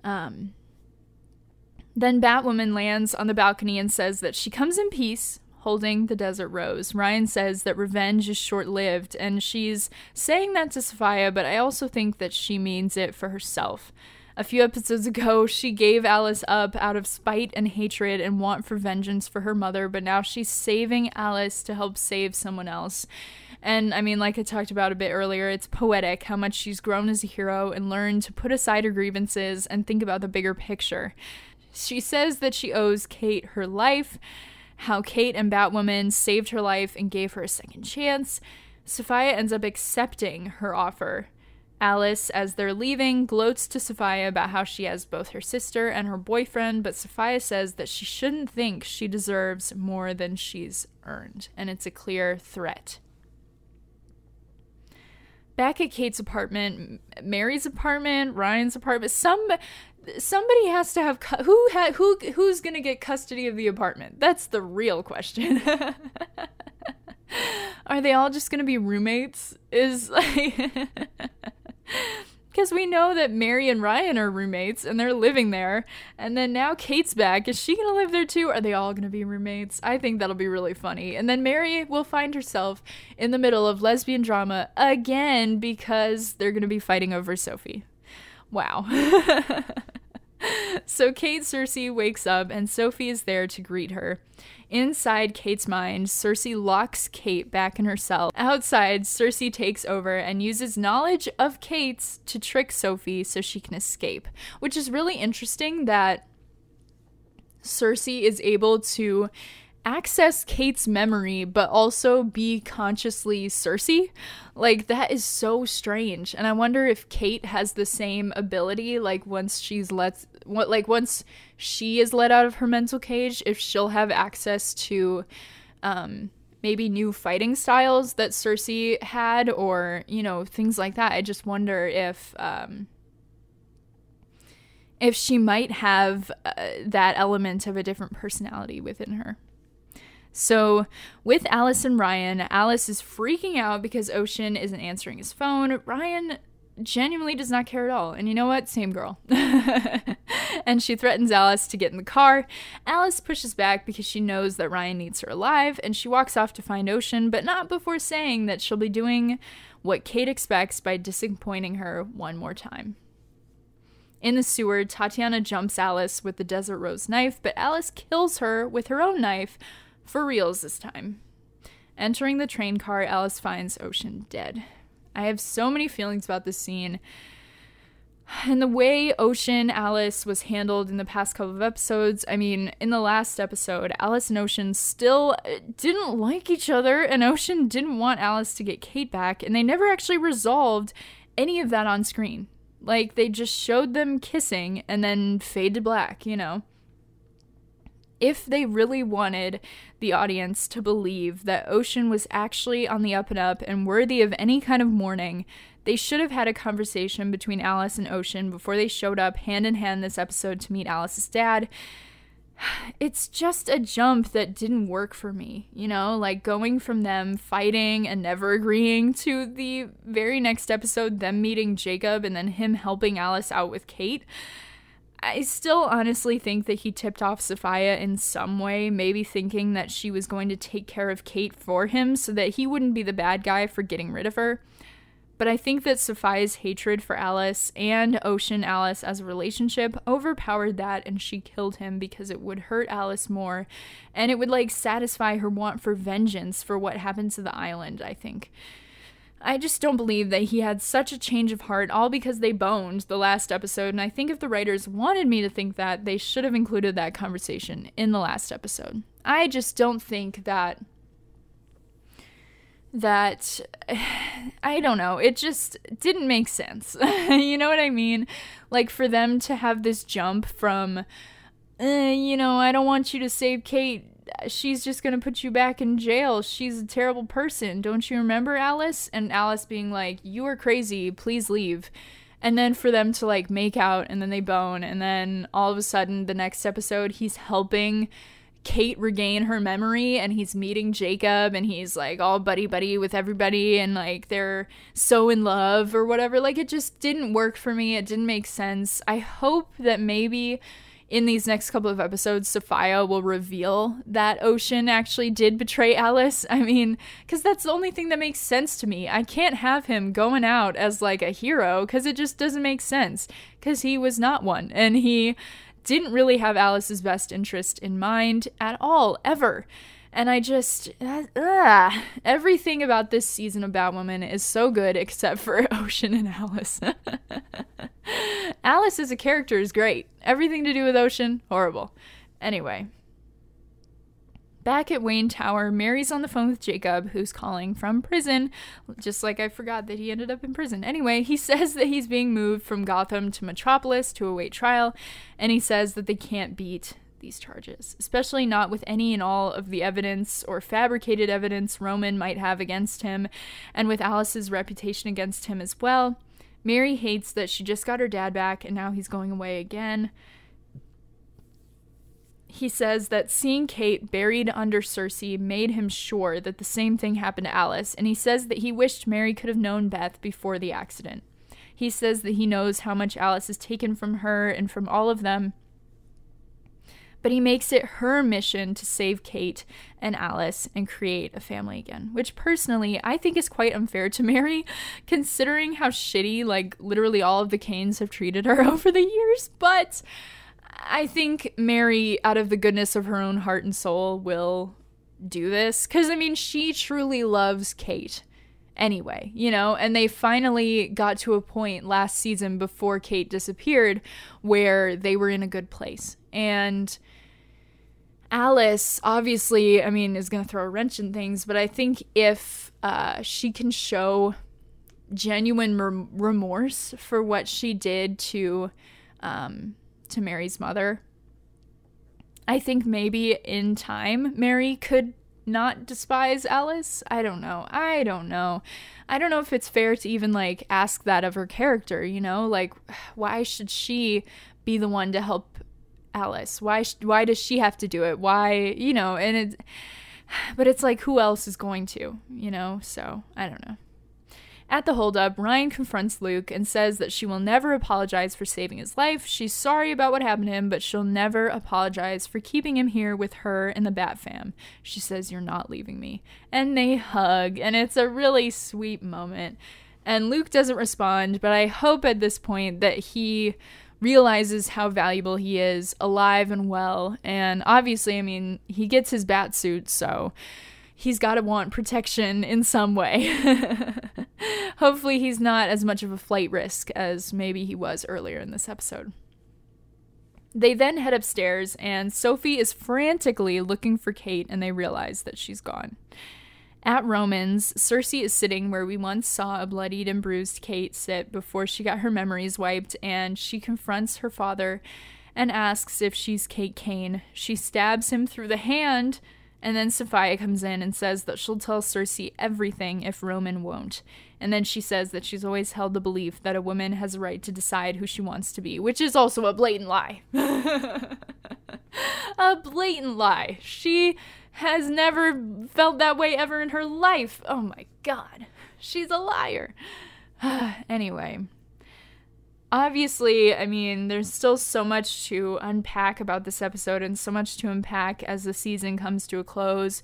Um, then Batwoman lands on the balcony and says that she comes in peace, holding the desert rose. Ryan says that revenge is short lived, and she's saying that to Safiyah, but I also think that she means it for herself. A few episodes ago, she gave Alice up out of spite and hatred and want for vengeance for her mother, but now she's saving Alice to help save someone else. And I mean, like I talked about a bit earlier, it's poetic how much she's grown as a hero and learned to put aside her grievances and think about the bigger picture. She says that she owes Kate her life, how Kate and Batwoman saved her life and gave her a second chance. Safiyah ends up accepting her offer. Alice, as they're leaving, gloats to Safiyah about how she has both her sister and her boyfriend, but Safiyah says that she shouldn't think she deserves more than she's earned, and it's a clear threat. Back at Kate's apartment, Mary's apartment, Ryan's apartment, some somebody has to have cu- who ha- who who's going to get custody of the apartment? That's the real question. Are they all just going to be roommates? Is like because we know that Mary and Ryan are roommates and they're living there. And then now Kate's back. Is she going to live there too? Are they all going to be roommates? I think that'll be really funny. And then Mary will find herself in the middle of lesbian drama again because they're going to be fighting over Sophie. Wow so Kate Circe wakes up and Sophie is there to greet her. Inside Kate's mind, Circe locks Kate back in her cell. Outside, Circe takes over and uses knowledge of Kate's to trick Sophie so she can escape, which is really interesting that Circe is able to access Kate's memory but also be consciously Circe. Like that is so strange. And I wonder if Kate has the same ability like once she's let what like once she is let out of her mental cage if she'll have access to um maybe new fighting styles that Circe had or, you know, things like that. I just wonder if um if she might have uh, that element of a different personality within her. So, with Alice and Ryan, Alice is freaking out because Ocean isn't answering his phone. Ryan genuinely does not care at all. And you know what? Same girl. and she threatens Alice to get in the car. Alice pushes back because she knows that Ryan needs her alive, and she walks off to find Ocean, but not before saying that she'll be doing what Kate expects by disappointing her one more time. In the sewer, Tatiana jumps Alice with the Desert Rose knife, but Alice kills her with her own knife, for reals this time. Entering the train car, Alice finds Ocean dead. I have so many feelings about this scene. and the way Ocean Alice was handled in the past couple of episodes, I mean, in the last episode, Alice and Ocean still uh, didn't like each other, and Ocean didn't want Alice to get Kate back, and they never actually resolved any of that on screen. Like, they just showed them kissing and then fade to black, you know? If they really wanted the audience to believe that Ocean was actually on the up and up and worthy of any kind of mourning, they should have had a conversation between Alice and Ocean before they showed up hand in hand this episode to meet Alice's dad. It's just a jump that didn't work for me, you know, like going from them fighting and never agreeing to the very next episode, them meeting Jacob and then him helping Alice out with Kate. I still honestly think that he tipped off Safiyah in some way, maybe thinking that she was going to take care of Kate for him so that he wouldn't be the bad guy for getting rid of her. But I think that Safiyah's hatred for Alice and Ocean Alice as a relationship overpowered that and she killed him because it would hurt Alice more and it would like satisfy her want for vengeance for what happened to the island, I think. I just don't believe that he had such a change of heart all because they boned the last episode. And I think if the writers wanted me to think that, they should have included that conversation in the last episode. I just don't think that that I don't know, it just didn't make sense. you know what I mean? Like for them to have this jump from uh, you know, I don't want you to save Kate. She's just going to put you back in jail. She's a terrible person. Don't you remember Alice? And Alice being like, "You are crazy. Please leave." And then for them to like make out and then they bone and then all of a sudden the next episode he's helping Kate regain her memory and he's meeting Jacob and he's like all buddy buddy with everybody and like they're so in love or whatever. Like it just didn't work for me. It didn't make sense. I hope that maybe in these next couple of episodes, Safiyah will reveal that Ocean actually did betray Alice. I mean, because that's the only thing that makes sense to me. I can't have him going out as like a hero because it just doesn't make sense because he was not one and he didn't really have Alice's best interest in mind at all, ever. And I just, uh, everything about this season of Batwoman is so good except for Ocean and Alice. Alice as a character is great. Everything to do with Ocean, horrible. Anyway, Back at Wayne Tower, Mary's on the phone with Jacob, who's calling from prison, just like I forgot that he ended up in prison. Anyway, he says that he's being moved from Gotham to Metropolis to await trial, and he says that they can't beat these charges, especially not with any and all of the evidence or fabricated evidence Roman might have against him, and with Alice's reputation against him as well. Mary hates that she just got her dad back and now he's going away again he says that seeing Kate buried under Circe made him sure that the same thing happened to Alice, and he says that he wished Mary could have known Beth before the accident. He says that he knows how much Alice has taken from her and from all of them, but he makes it her mission to save Kate and Alice and create a family again, which personally I think is quite unfair to Mary, considering how shitty, like, literally all of the Kanes have treated her over the years, but. I think Mary, out of the goodness of her own heart and soul, will do this. Because, I mean, she truly loves Kate anyway, you know? And they finally got to a point last season before Kate disappeared where they were in a good place. And. Alice, obviously, I mean, is going to throw a wrench in things, but I think if uh, she can show genuine remorse for what she did to um, to Mary's mother. I think maybe in time Mary could not despise Alice. I don't know. I don't know. I don't know if it's fair to even like ask that of her character, you know? Like why should she be the one to help Alice? Why why does she have to do it? Why, you know, and it but it's like who else is going to, you know? So, I don't know. At the holdup, Ryan confronts Luke and says that she will never apologize for saving his life. She's sorry about what happened to him, but she'll never apologize for keeping him here with her and the Bat fam. She says, You're not leaving me. And they hug, and it's a really sweet moment. And Luke doesn't respond, but I hope at this point that he realizes how valuable he is, alive and well. And obviously, I mean, he gets his bat suit, so he's got to want protection in some way. hopefully he's not as much of a flight risk as maybe he was earlier in this episode. They then head upstairs, and Sophie is frantically looking for Kate, and they realize that she's gone. At Roman's, Circe is sitting where we once saw a bloodied and bruised Kate sit before she got her memories wiped, and she confronts her father and asks if she's Kate Kane. She stabs him through the hand, and then Safiyah comes in and says that she'll tell Circe everything if Roman won't. And then she says that she's always held the belief that a woman has a right to decide who she wants to be, which is also a blatant lie. a blatant lie. She has never felt that way ever in her life. Oh my god. She's a liar. anyway, obviously, I mean, there's still so much to unpack about this episode and so much to unpack as the season comes to a close.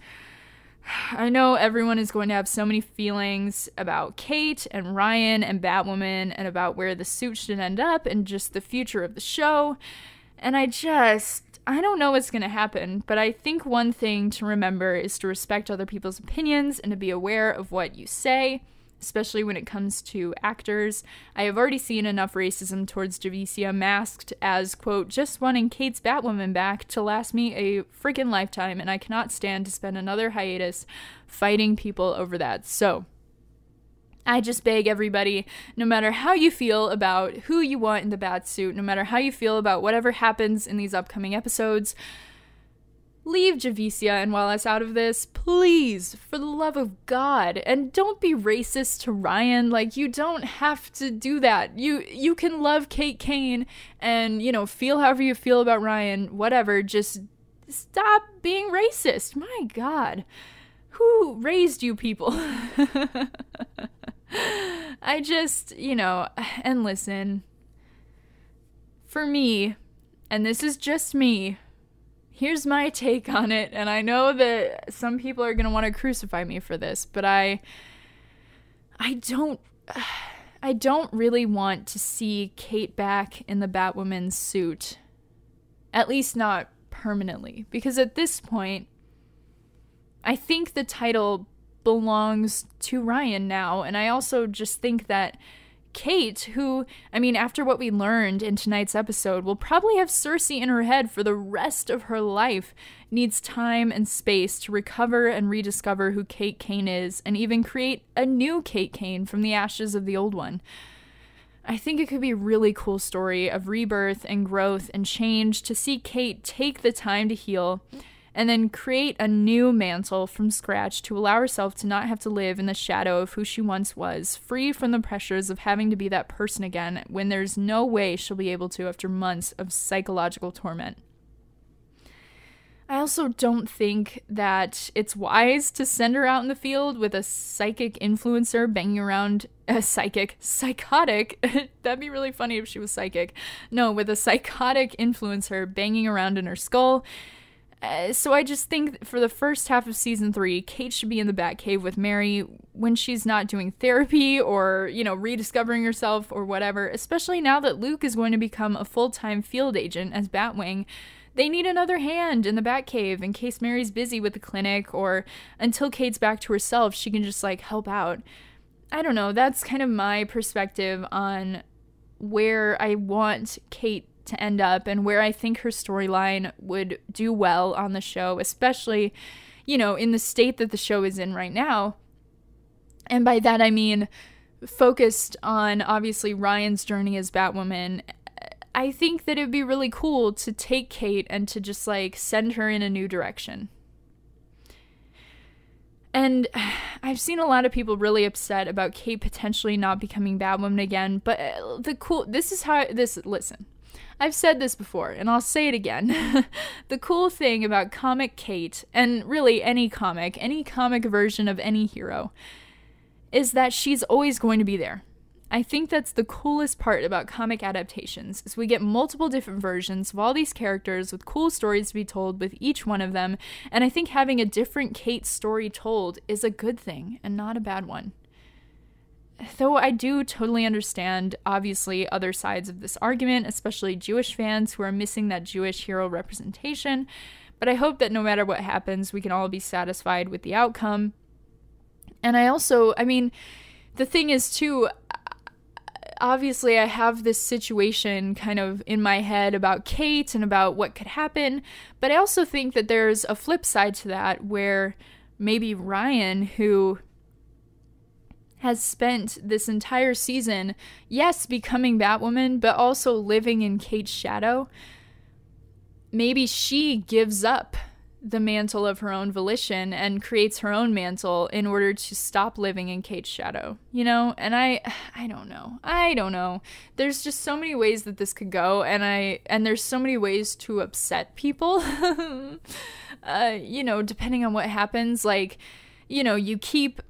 I know everyone is going to have so many feelings about Kate and Ryan and Batwoman and about where the suit should end up and just the future of the show. And I just, I don't know what's going to happen, but I think one thing to remember is to respect other people's opinions and to be aware of what you say especially when it comes to actors. I have already seen enough racism towards Javicia masked as, quote, just wanting Kate's Batwoman back to last me a freaking lifetime, and I cannot stand to spend another hiatus fighting people over that. So, I just beg everybody, no matter how you feel about who you want in the bat suit, no matter how you feel about whatever happens in these upcoming episodes, Leave Javicia and Wallis out of this, please, for the love of God. And don't be racist to Ryan. Like you don't have to do that. You you can love Kate Kane and, you know, feel however you feel about Ryan, whatever. Just stop being racist. My God. Who raised you people? I just, you know, and listen. For me, and this is just me, here's my take on it and i know that some people are going to want to crucify me for this but i i don't i don't really want to see kate back in the batwoman suit at least not permanently because at this point i think the title belongs to ryan now and i also just think that Kate, who, I mean, after what we learned in tonight's episode, will probably have Circe in her head for the rest of her life, needs time and space to recover and rediscover who Kate Kane is, and even create a new Kate Kane from the ashes of the old one. I think it could be a really cool story of rebirth and growth and change to see Kate take the time to heal and then create a new mantle from scratch to allow herself to not have to live in the shadow of who she once was, free from the pressures of having to be that person again when there's no way she'll be able to after months of psychological torment. I also don't think that it's wise to send her out in the field with a psychic influencer banging around a psychic, psychotic. That'd be really funny if she was psychic. No, with a psychotic influencer banging around in her skull uh, so I just think for the first half of season three, Kate should be in the Batcave with Mary when she's not doing therapy or, you know, rediscovering herself or whatever, especially now that Luke is going to become a full time field agent as Batwing. They need another hand in the Batcave in case Mary's busy with the clinic or until Kate's back to herself, she can just like help out. I don't know, that's kind of my perspective on where I want Kate to end up and where I think her storyline would do well on the show, especially, you know, in the state that the show is in right now. And by that I mean focused on obviously Ryan's journey as Batwoman. I think that it'd be really cool to take Kate and to just like send her in a new direction. And I've seen a lot of people really upset about Kate potentially not becoming Batwoman again, but uh, the cool this is how this listen. I've said this before, and I'll say it again. the cool thing about Comic Kate, and really any comic, any comic version of any hero, is that she's always going to be there. I think that's the coolest part about comic adaptations is we get multiple different versions of all these characters with cool stories to be told with each one of them, and I think having a different Kate story told is a good thing and not a bad one though I do totally understand, obviously, other sides of this argument, especially Jewish fans who are missing that Jewish hero representation. But I hope that no matter what happens, we can all be satisfied with the outcome. And I also, I mean, the thing is, too, obviously I have this situation kind of in my head about Kate and about what could happen, but I also think that there's a flip side to that where maybe Ryan, who has spent this entire season, yes, becoming Batwoman, but also living in Kate's shadow, maybe she gives up the mantle of her own volition and creates her own mantle in order to stop living in Kate's shadow. You know, and I I don't know. I don't know. There's just so many ways that this could go and I and there's so many ways to upset people. uh, you know, depending on what happens like you know, you keep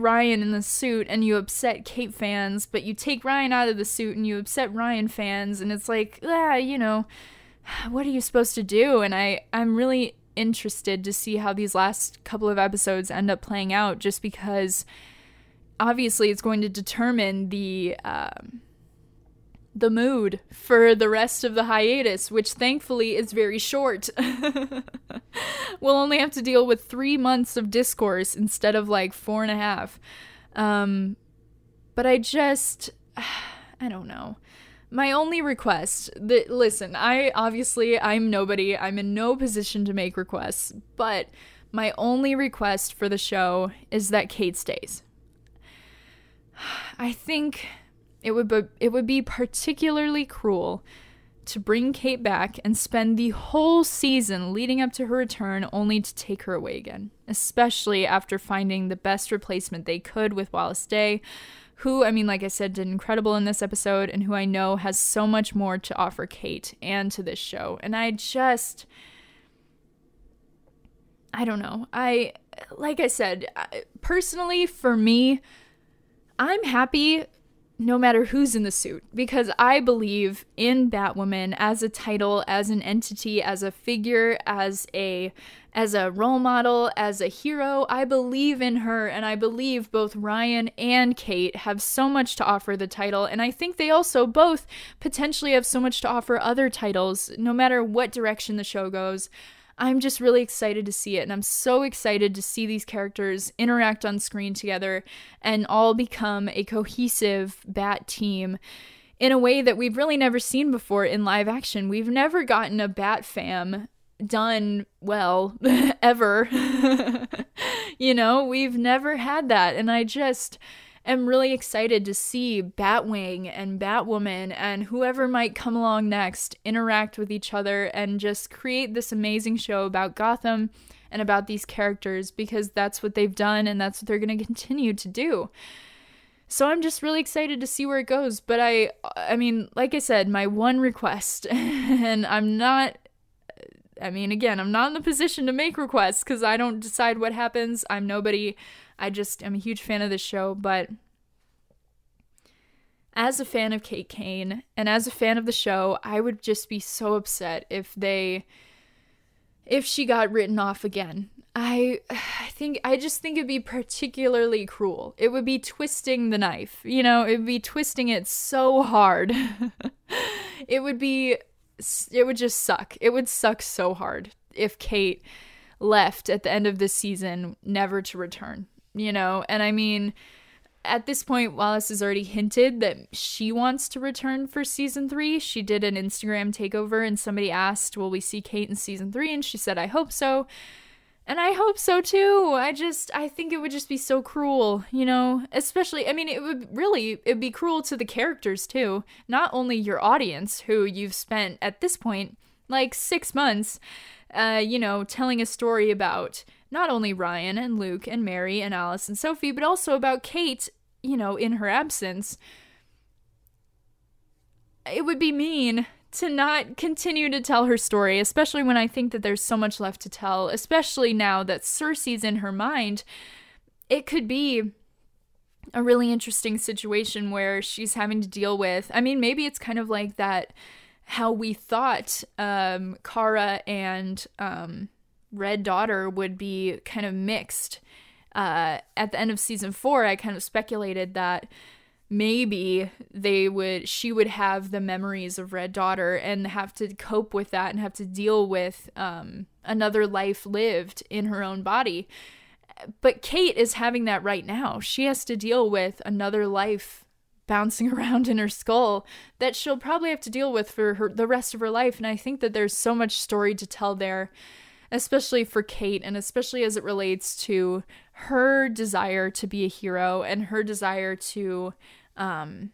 Ryan in the suit and you upset Kate fans, but you take Ryan out of the suit and you upset Ryan fans and it's like, ah, you know, what are you supposed to do? And I I'm really interested to see how these last couple of episodes end up playing out just because obviously it's going to determine the um, the mood for the rest of the hiatus, which thankfully is very short. we'll only have to deal with three months of discourse instead of like four and a half. Um, but I just, I don't know. My only request that listen i obviously i'm nobody. I'm in no position to make requests but my only request for the show is that kate stays. I think it would be, it would be particularly cruel to bring Kate back and spend the whole season leading up to her return only to take her away again, especially after finding the best replacement they could with Wallis Day, who, I mean, like I said, did incredible in this episode and who I know has so much more to offer Kate and to this show. And I just. I don't know. I, like I said, personally, for me, I'm happy no matter who's in the suit because I believe in Batwoman as a title, as an entity, as a figure, as a as a role model, as a hero. I believe in her and I believe both Ryan and Kate have so much to offer the title and I think they also both potentially have so much to offer other titles no matter what direction the show goes. I'm just really excited to see it. And I'm so excited to see these characters interact on screen together and all become a cohesive Bat team in a way that we've really never seen before in live action. We've never gotten a Bat fam done well ever. you know, we've never had that. And I just am really excited to see Batwing and Batwoman and whoever might come along next interact with each other and just create this amazing show about Gotham and about these characters because that's what they've done and that's what they're going to continue to do. So I'm just really excited to see where it goes, but I I mean, like I said, my one request and I'm not I mean, again, I'm not in the position to make requests cuz I don't decide what happens. I'm nobody. I just am a huge fan of this show, but as a fan of Kate Kane and as a fan of the show, I would just be so upset if they if she got written off again. I I think I just think it'd be particularly cruel. It would be twisting the knife. You know, it would be twisting it so hard. it would be it would just suck. It would suck so hard if Kate left at the end of this season never to return you know? And I mean, at this point, Wallis has already hinted that she wants to return for season three. She did an Instagram takeover and somebody asked, Will we see Kate in season three? And she said, I hope so. And I hope so too. I just, I think it would just be so cruel, you know? Especially, I mean, it would really, it'd be cruel to the characters too. Not only your audience, who you've spent at this point like six months, uh, you know, telling a story about not only Ryan and Luke and Mary and Alice and Sophie, but also about Kate, you know, in her absence. It would be mean to not continue to tell her story, especially when I think that there's so much left to tell, especially now that Circe's in her mind. It could be a really interesting situation where she's having to deal with. I mean, maybe it's kind of like that how we thought um, Kara and um, Red Daughter would be kind of mixed. Uh, at the end of season four, I kind of speculated that maybe they would she would have the memories of red daughter and have to cope with that and have to deal with um, another life lived in her own body but Kate is having that right now. She has to deal with another life bouncing around in her skull that she'll probably have to deal with for her the rest of her life and I think that there's so much story to tell there especially for Kate and especially as it relates to her desire to be a hero and her desire to um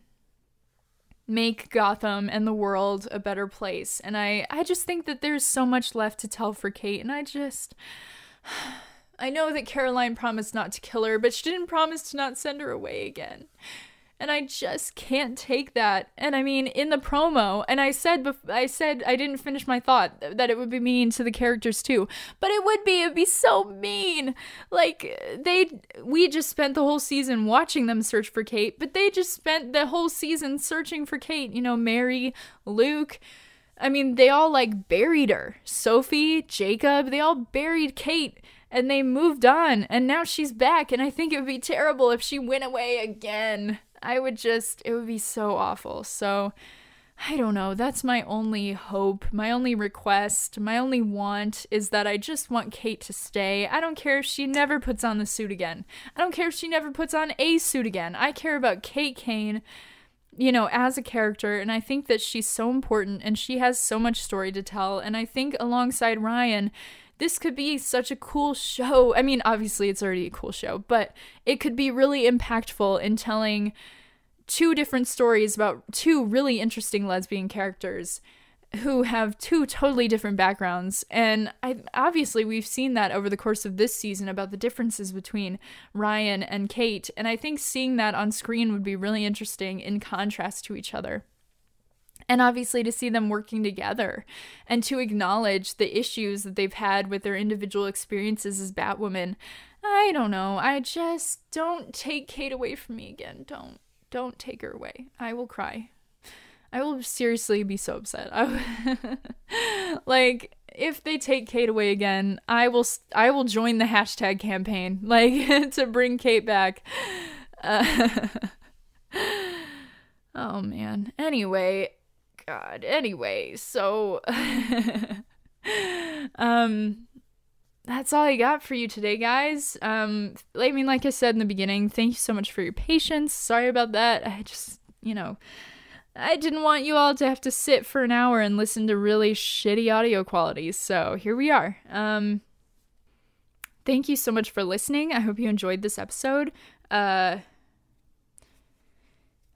make Gotham and the world a better place. And I I just think that there's so much left to tell for Kate and I just I know that Caroline promised not to kill her, but she didn't promise to not send her away again. And I just can't take that. And I mean, in the promo, and I said, bef- I said I didn't finish my thought that it would be mean to the characters too, but it would be. It'd be so mean. Like they, we just spent the whole season watching them search for Kate, but they just spent the whole season searching for Kate. You know, Mary, Luke. I mean, they all like buried her. Sophie, Jacob, they all buried Kate and they moved on and now she's back and I think it would be terrible if she went away again. I would just it would be so awful. So I don't know. That's my only hope, my only request, my only want is that I just want Kate to stay. I don't care if she never puts on the suit again. I don't care if she never puts on a suit again. I care about Kate Kane you know, as a character, and I think that she's so important and she has so much story to tell. And I think alongside Ryan, this could be such a cool show. I mean, obviously, it's already a cool show, but it could be really impactful in telling two different stories about two really interesting lesbian characters who have two totally different backgrounds. And I obviously we've seen that over the course of this season about the differences between Ryan and Kate. And I think seeing that on screen would be really interesting in contrast to each other and obviously to see them working together and to acknowledge the issues that they've had with their individual experiences as Batwoman. I don't know. I just don't take Kate away from me again. Don't. Don't take her away. I will cry. I will seriously be so upset. like if they take Kate away again, I will I will join the hashtag campaign like to bring Kate back. Uh, oh man. Anyway, god. Anyway, so um that's all I got for you today, guys. Um I mean like I said in the beginning, thank you so much for your patience. Sorry about that. I just, you know, I didn't want you all to have to sit for an hour and listen to really shitty audio quality. So, here we are. Um thank you so much for listening. I hope you enjoyed this episode. Uh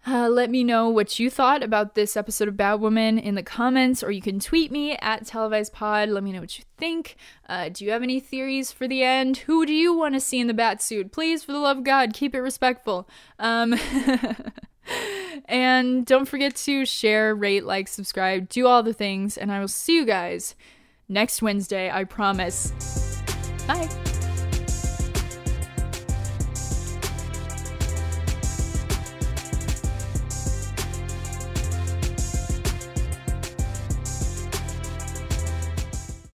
uh, let me know what you thought about this episode of Batwoman in the comments, or you can tweet me at televisedpod. Let me know what you think. Uh, do you have any theories for the end? Who do you want to see in the bat suit? Please, for the love of God, keep it respectful. Um, and don't forget to share, rate, like, subscribe, do all the things, and I will see you guys next Wednesday. I promise. Bye.